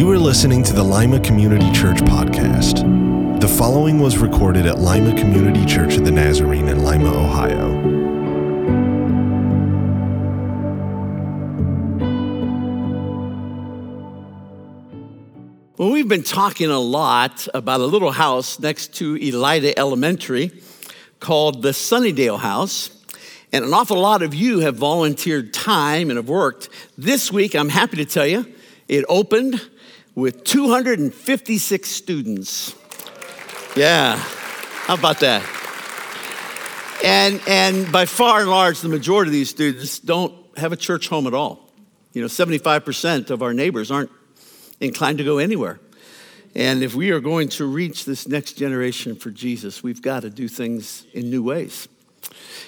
You are listening to the Lima Community Church podcast. The following was recorded at Lima Community Church of the Nazarene in Lima, Ohio. Well, we've been talking a lot about a little house next to Elida Elementary called the Sunnydale House. And an awful lot of you have volunteered time and have worked. This week, I'm happy to tell you, it opened with 256 students. Yeah, how about that? And, and by far and large, the majority of these students don't have a church home at all. You know, 75% of our neighbors aren't inclined to go anywhere. And if we are going to reach this next generation for Jesus, we've got to do things in new ways.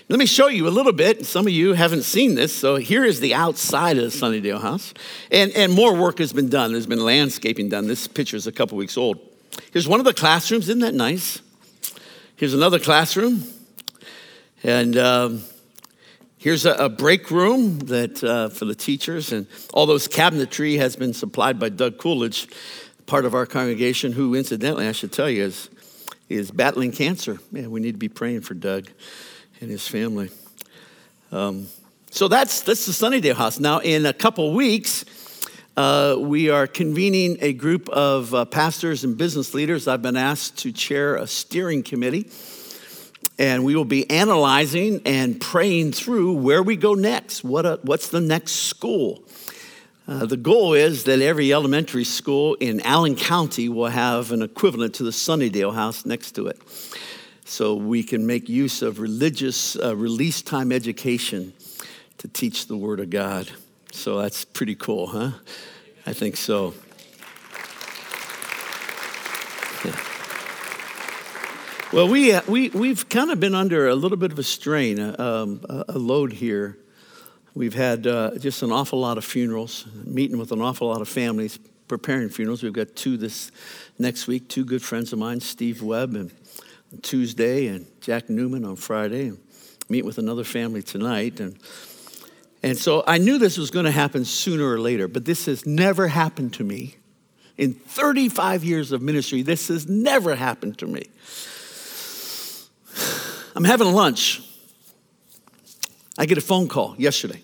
Let me show you a little bit. Some of you haven't seen this. So here is the outside of the Sunnydale house. And, and more work has been done. There's been landscaping done. This picture is a couple weeks old. Here's one of the classrooms. Isn't that nice? Here's another classroom. And um, here's a, a, break room that uh, for the teachers. And all those cabinetry has been supplied by Doug Coolidge, part of our congregation, who incidentally, I should tell you, is, is battling cancer. Man, we need to be praying for Doug and his family. Um, so that's, that's the Sunnydale House. Now, in a couple weeks, uh, we are convening a group of uh, pastors and business leaders. I've been asked to chair a steering committee, and we will be analyzing and praying through where we go next. What a, what's the next school? Uh, the goal is that every elementary school in Allen County will have an equivalent to the Sunnydale House next to it so we can make use of religious uh, release time education to teach the Word of God. So that's pretty cool, huh? I think so. Yeah. Well, we, uh, we, we've kind of been under a little bit of a strain, uh, um, a load here. We've had uh, just an awful lot of funerals, meeting with an awful lot of families, preparing funerals. We've got two this next week, two good friends of mine, Steve Webb and Tuesday and Jack Newman on Friday, and meet with another family tonight. And, and so I knew this was going to happen sooner or later, but this has never happened to me. In 35 years of ministry, this has never happened to me. I'm having lunch. I get a phone call yesterday.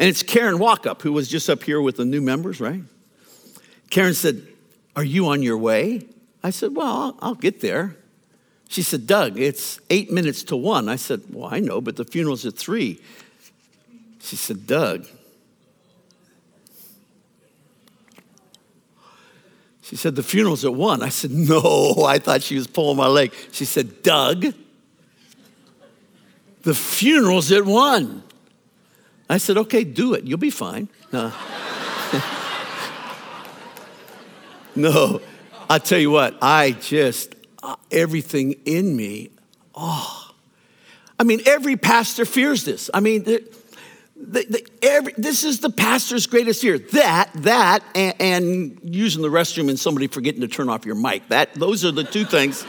And it's Karen Walkup, who was just up here with the new members, right? Karen said, Are you on your way? I said, Well, I'll, I'll get there. She said, Doug, it's eight minutes to one. I said, Well, I know, but the funeral's at three. She said, Doug. She said, The funeral's at one. I said, No, I thought she was pulling my leg. She said, Doug, the funeral's at one. I said, Okay, do it. You'll be fine. Uh, no, I'll tell you what, I just, everything in me. Oh, I mean, every pastor fears this. I mean, the, the, the, every, this is the pastor's greatest fear. That, that, and, and, using the restroom and somebody forgetting to turn off your mic. That, those are the two things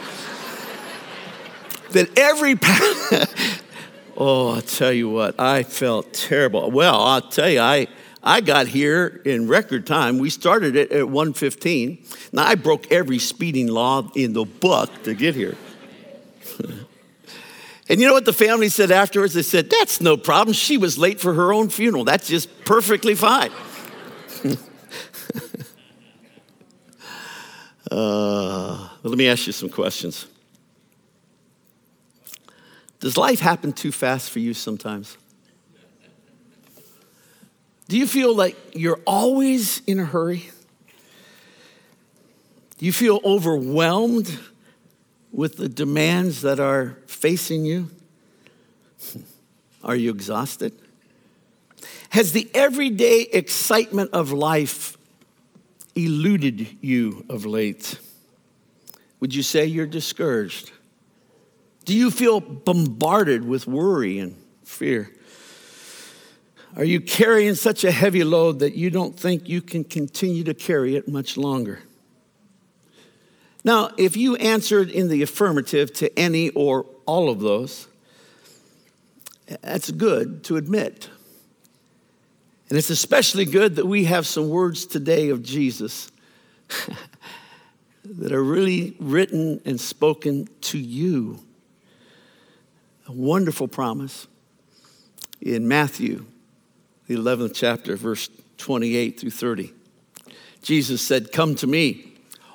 that every pastor. oh, I'll tell you what, I felt terrible. Well, I'll tell you, I I got here in record time. We started it at 1:15. Now I broke every speeding law in the book to get here. and you know what the family said afterwards? They said, "That's no problem. She was late for her own funeral. That's just perfectly fine." uh, let me ask you some questions. Does life happen too fast for you sometimes? Do you feel like you're always in a hurry? Do you feel overwhelmed with the demands that are facing you? Are you exhausted? Has the everyday excitement of life eluded you of late? Would you say you're discouraged? Do you feel bombarded with worry and fear? Are you carrying such a heavy load that you don't think you can continue to carry it much longer? Now, if you answered in the affirmative to any or all of those, that's good to admit. And it's especially good that we have some words today of Jesus that are really written and spoken to you. A wonderful promise in Matthew, the 11th chapter, verse 28 through 30. Jesus said, Come to me,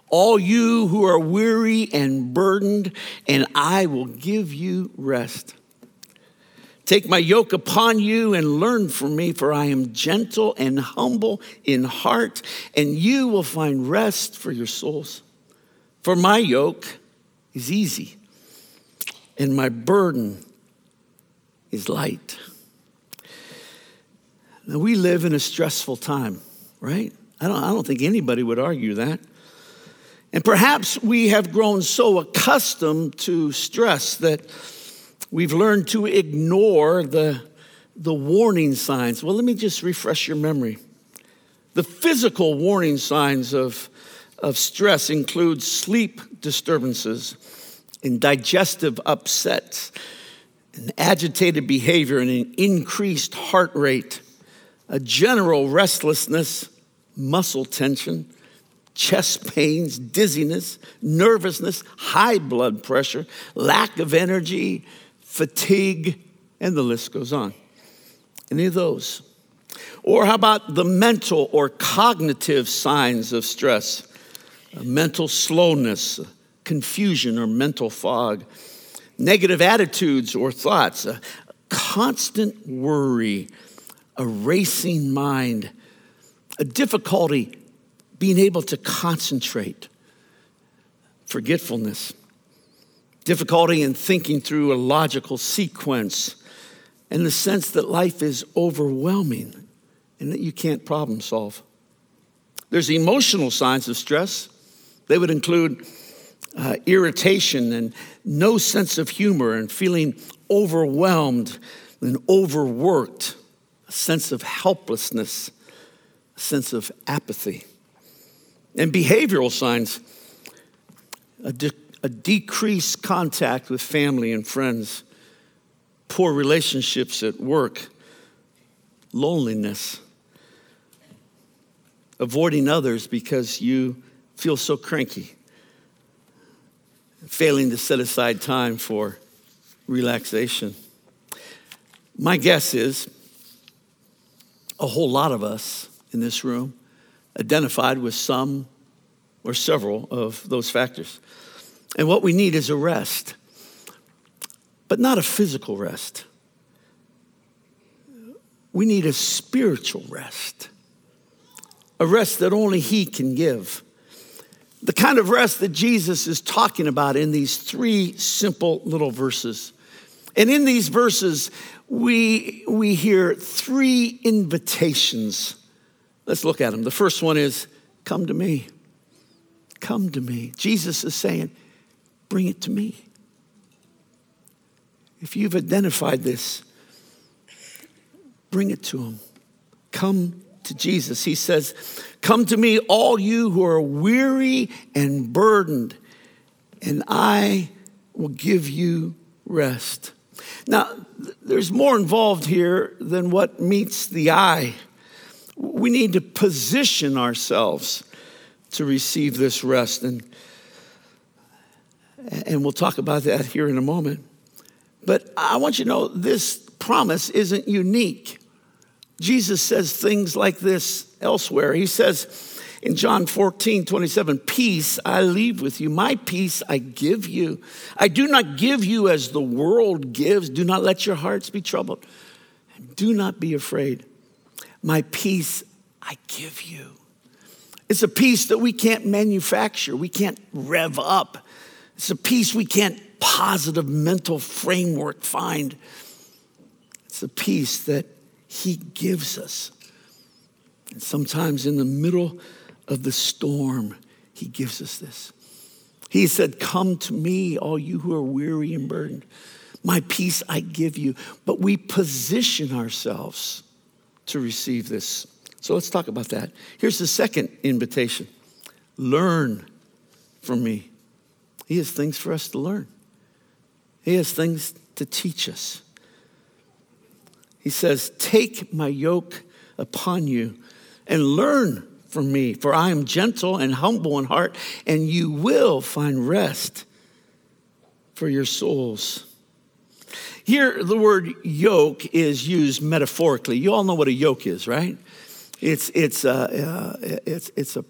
all you who are weary and burdened, and I will give you rest. Take my yoke upon you and learn from me, for I am gentle and humble in heart, and you will find rest for your souls. For my yoke is easy, and my burden is light. We live in a stressful time, right? I don't, I don't think anybody would argue that. And perhaps we have grown so accustomed to stress that we've learned to ignore the, the warning signs. Well, let me just refresh your memory. The physical warning signs of, of stress include sleep disturbances and digestive upsets, an agitated behavior and an increased heart rate, a general restlessness, muscle tension, chest pains, dizziness, nervousness, high blood pressure, lack of energy, fatigue, and the list goes on. Any of those? Or how about the mental or cognitive signs of stress? mental slowness, confusion, or mental fog, negative attitudes or thoughts, a constant worry, a racing mind, a difficulty being able to concentrate, forgetfulness, difficulty in thinking through a logical sequence, and the sense that life is overwhelming and that you can't problem solve. There's emotional signs of stress. They would include uh, irritation and no sense of humor and feeling overwhelmed and overworked, a sense of helplessness, a sense of apathy. And behavioral signs, a, de- a decreased contact with family and friends, poor relationships at work, loneliness, avoiding others because you feel so cranky, failing to set aside time for relaxation. My guess is a whole lot of us in this room identified with some or several of those factors. And what we need is a rest, but not a physical rest. We need a spiritual rest, a rest that only He can give. The kind of rest that Jesus is talking about in these three simple little verses. And in these verses, we, we hear three invitations Let's look at them. The first one is come to me. Come to me. Jesus is saying, bring it to me. If you've identified this, bring it to him. Come to Jesus. He says, Come to me, all you who are weary and burdened, and I will give you rest. Now, there's more involved here than what meets the eye we need to position ourselves to receive this rest. And, and we'll talk about that here in a moment. But I want you to know this promise isn't unique. Jesus says things like this elsewhere. He says in John 14, 27, Peace I leave with you, my peace I give you. I do not give you as the world gives. Do not let your hearts be troubled. And do not be afraid. My peace I give you. It's a peace that we can't manufacture, we can't rev up. It's a peace we can't positive mental framework find. It's a peace that He gives us. And sometimes in the middle of the storm, He gives us this. He said, Come to me, all you who are weary and burdened. My peace I give you. But we position ourselves to receive this. So let's talk about that. Here's the second invitation learn from me. He has things for us to learn, He has things to teach us. He says, Take my yoke upon you and learn from me, for I am gentle and humble in heart, and you will find rest for your souls. Here, the word yoke is used metaphorically. You all know what a yoke is, right? It's, it's, a, uh, it's, it's a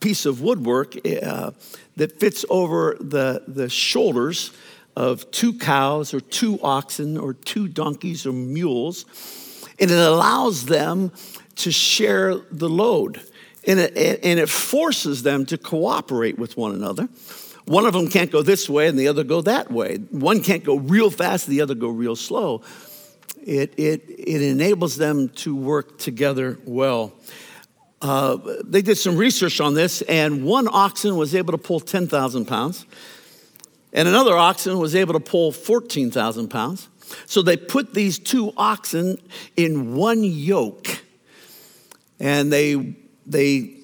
piece of woodwork uh, that fits over the, the shoulders of two cows or two oxen or two donkeys or mules, and it allows them to share the load. And it, and it forces them to cooperate with one another. One of them can't go this way and the other go that way. One can't go real fast, the other go real slow. It, it, it enables them to work together well. Uh, they did some research on this, and one oxen was able to pull 10,000 pounds, and another oxen was able to pull 14,000 pounds. So they put these two oxen in one yoke, and they, they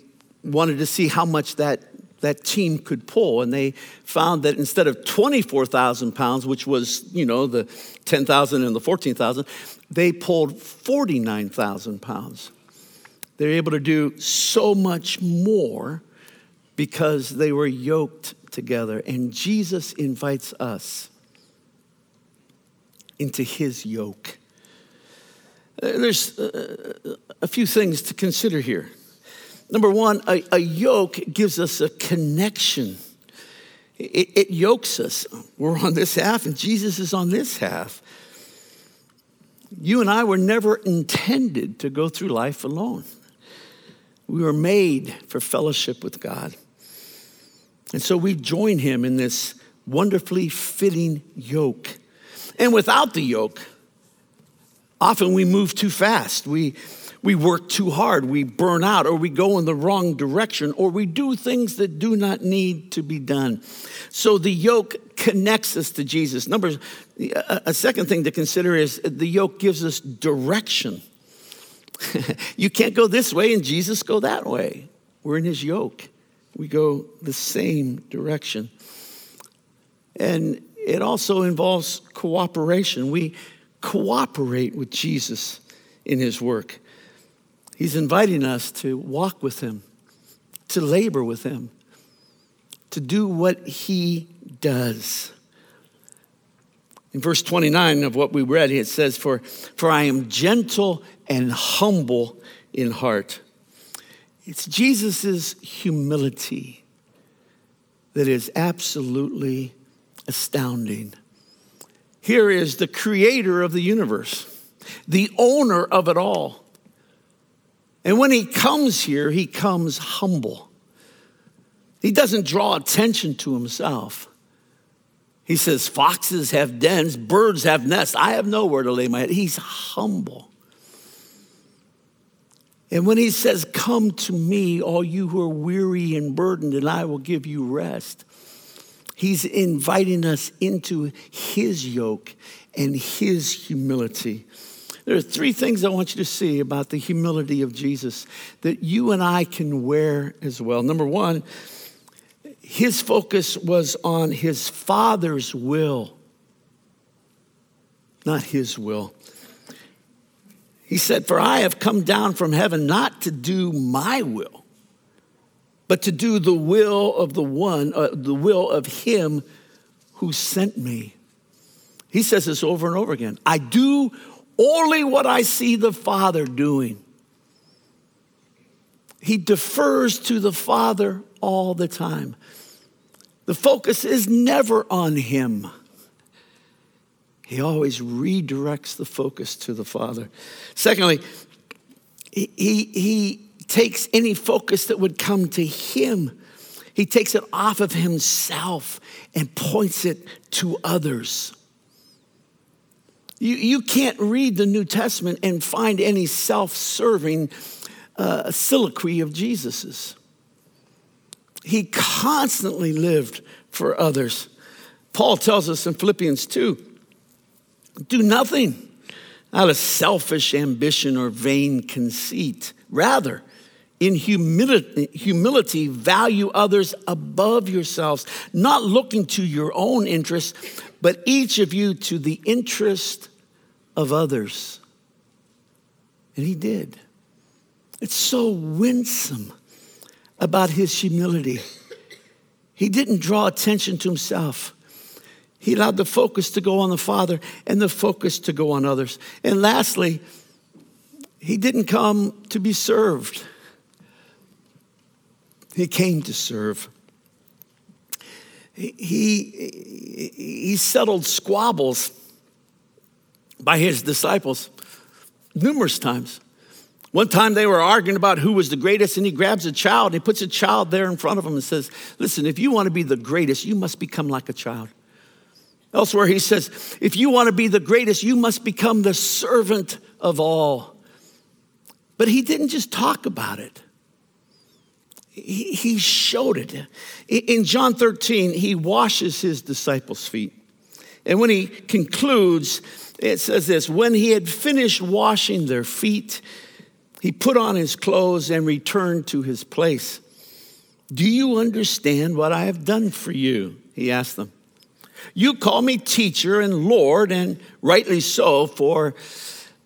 wanted to see how much that, that team could pull. And they found that instead of 24,000 pounds, which was, you know, the 10,000 and the 14,000, they pulled 49,000 pounds. They're able to do so much more because they were yoked together. And Jesus invites us into his yoke. Uh, there's uh, a few things to consider here. Number one, a, a yoke gives us a connection. It, it yokes us. We're on this half, and Jesus is on this half. You and I were never intended to go through life alone. We were made for fellowship with God. And so we join him in this wonderfully fitting yoke. And without the yoke, often we move too fast. We, we work too hard. We burn out, or we go in the wrong direction, or we do things that do not need to be done. So the yoke connects us to Jesus. Number, a second thing to consider is the yoke gives us direction. you can't go this way and Jesus go that way. We're in his yoke. We go the same direction. And it also involves cooperation. We cooperate with Jesus in his work. He's inviting us to walk with him, to labor with him, to do what he does. In verse 29 of what we read, it says, For, for I am gentle and humble in heart. It's Jesus' humility that is absolutely astounding. Here is the creator of the universe, the owner of it all. And when he comes here, he comes humble. He doesn't draw attention to himself. He says, Foxes have dens, birds have nests. I have nowhere to lay my head. He's humble. And when he says, Come to me, all you who are weary and burdened, and I will give you rest, he's inviting us into his yoke and his humility. There are three things I want you to see about the humility of Jesus that you and I can wear as well. Number one, his focus was on his Father's will, not his will. He said, For I have come down from heaven not to do my will, but to do the will of the one, uh, the will of him who sent me. He says this over and over again I do only what I see the Father doing. He defers to the Father all the time. The focus is never on him. He always redirects the focus to the Father. Secondly, he, he, he takes any focus that would come to him, he takes it off of himself and points it to others. You, you can't read the New Testament and find any self serving uh, soliloquy of Jesus's. He constantly lived for others. Paul tells us in Philippians 2 do nothing out of selfish ambition or vain conceit. Rather, in humility, humility, value others above yourselves, not looking to your own interests, but each of you to the interest of others. And he did. It's so winsome about his humility. He didn't draw attention to himself. He allowed the focus to go on the Father and the focus to go on others. And lastly, he didn't come to be served, he came to serve. He, he, he settled squabbles by his disciples numerous times. One time they were arguing about who was the greatest, and he grabs a child and he puts a child there in front of him and says, Listen, if you want to be the greatest, you must become like a child. Elsewhere, he says, If you want to be the greatest, you must become the servant of all. But he didn't just talk about it, he, he showed it. In John 13, he washes his disciples' feet. And when he concludes, it says this When he had finished washing their feet, he put on his clothes and returned to his place. Do you understand what I have done for you? He asked them. You call me teacher and Lord, and rightly so, for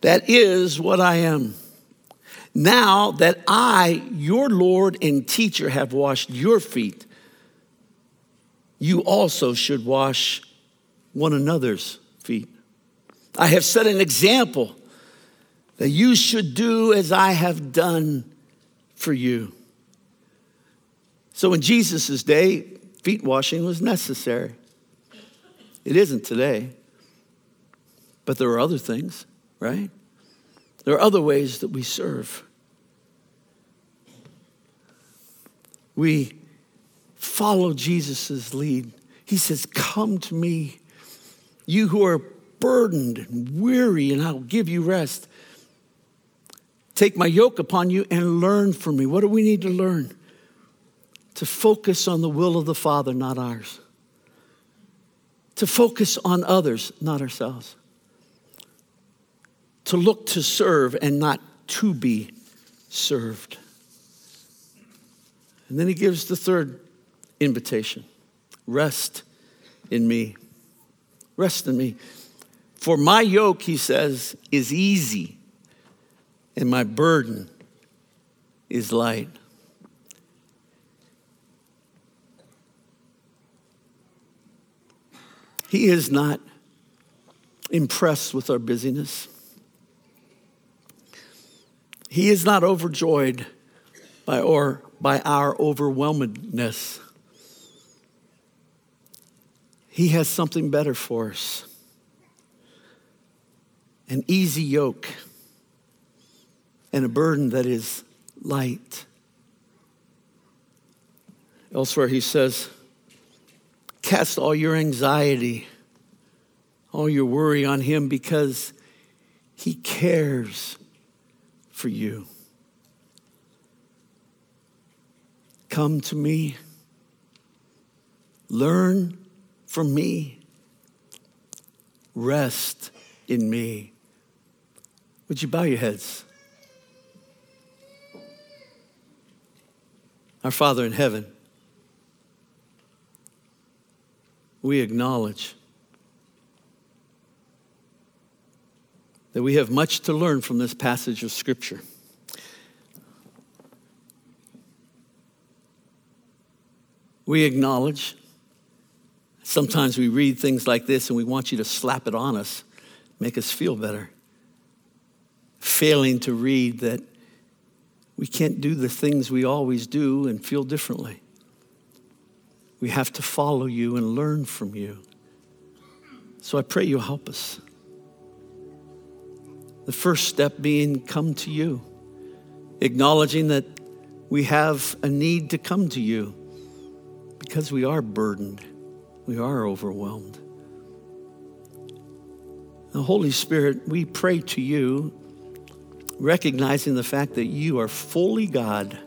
that is what I am. Now that I, your Lord and teacher, have washed your feet, you also should wash one another's feet. I have set an example that you should do as I have done for you. So in Jesus' day, feet washing was necessary. It isn't today. But there are other things, right? There are other ways that we serve. We follow Jesus' lead. He says, Come to me, you who are burdened and weary, and I'll give you rest. Take my yoke upon you and learn from me. What do we need to learn? To focus on the will of the Father, not ours. To focus on others, not ourselves. To look to serve and not to be served. And then he gives the third invitation rest in me. Rest in me. For my yoke, he says, is easy and my burden is light. He is not impressed with our busyness. He is not overjoyed by or by our overwhelmedness. He has something better for us. An easy yoke and a burden that is light. Elsewhere, he says, Cast all your anxiety, all your worry on him because he cares for you. Come to me, learn from me, rest in me. Would you bow your heads? Our Father in heaven, we acknowledge that we have much to learn from this passage of Scripture. We acknowledge sometimes we read things like this and we want you to slap it on us, make us feel better. Failing to read that we can't do the things we always do and feel differently. We have to follow you and learn from you. So I pray you help us. The first step being come to you, acknowledging that we have a need to come to you because we are burdened, we are overwhelmed. The Holy Spirit, we pray to you recognizing the fact that you are fully God.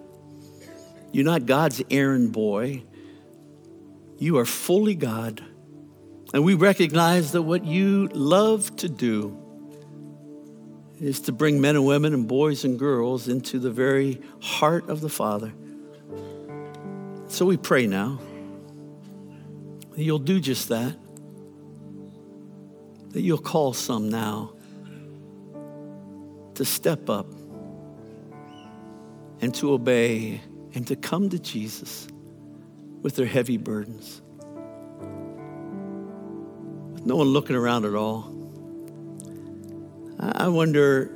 You're not God's errand boy. You are fully God. And we recognize that what you love to do is to bring men and women and boys and girls into the very heart of the Father. So we pray now that you'll do just that, that you'll call some now to step up and to obey and to come to Jesus with their heavy burdens. With no one looking around at all. I wonder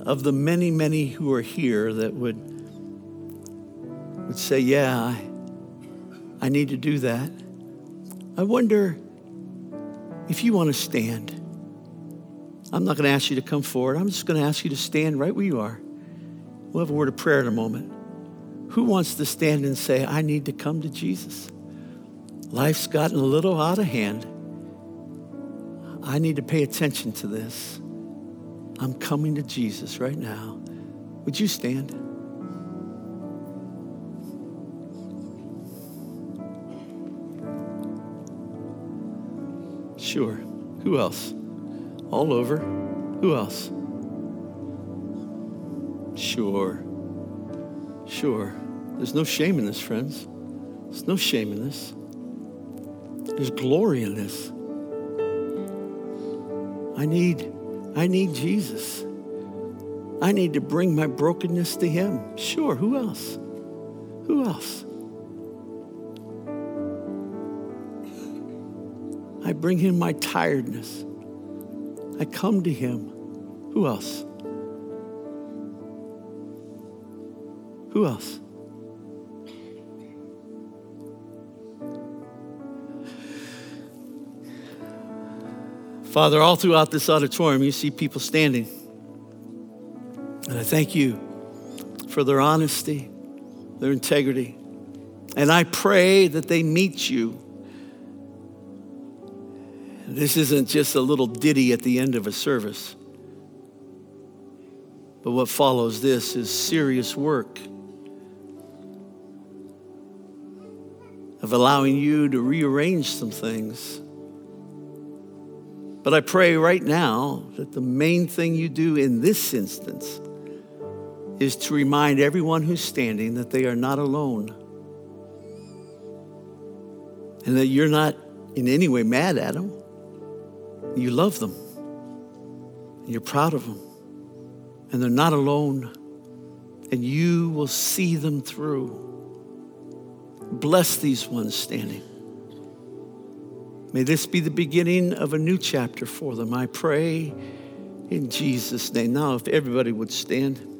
of the many, many who are here that would, would say, Yeah, I, I need to do that. I wonder if you want to stand. I'm not going to ask you to come forward. I'm just going to ask you to stand right where you are. We'll have a word of prayer in a moment. Who wants to stand and say, I need to come to Jesus? Life's gotten a little out of hand. I need to pay attention to this. I'm coming to Jesus right now. Would you stand? Sure. Who else? All over. Who else? Sure. Sure. There's no shame in this, friends. There's no shame in this. There's glory in this. I need I need Jesus. I need to bring my brokenness to him. Sure, who else? Who else? Bring him my tiredness. I come to him. Who else? Who else? Father, all throughout this auditorium, you see people standing. And I thank you for their honesty, their integrity. And I pray that they meet you. This isn't just a little ditty at the end of a service. But what follows this is serious work of allowing you to rearrange some things but I pray right now that the main thing you do in this instance is to remind everyone who's standing that they are not alone and that you're not in any way mad at them. You love them you're proud of them and they're not alone and you will see them through. Bless these ones standing. May this be the beginning of a new chapter for them. I pray in Jesus' name. Now, if everybody would stand.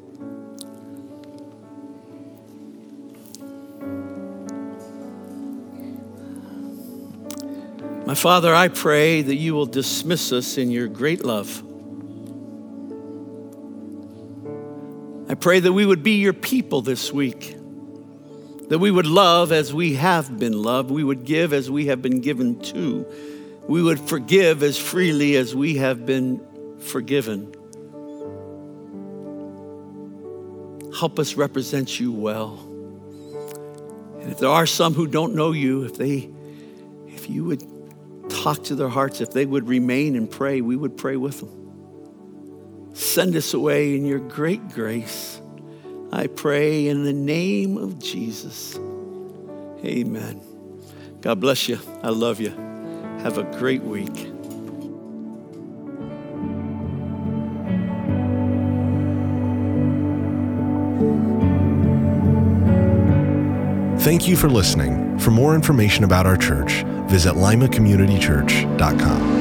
My Father, I pray that you will dismiss us in your great love. I pray that we would be your people this week that we would love as we have been loved, we would give as we have been given to, we would forgive as freely as we have been forgiven. Help us represent you well. And if there are some who don't know you, if they if you would talk to their hearts, if they would remain and pray, we would pray with them. Send us away in your great grace. I pray in the name of Jesus. Amen. God bless you. I love you. Have a great week. Thank you for listening. For more information about our church, visit limacommunitychurch.com.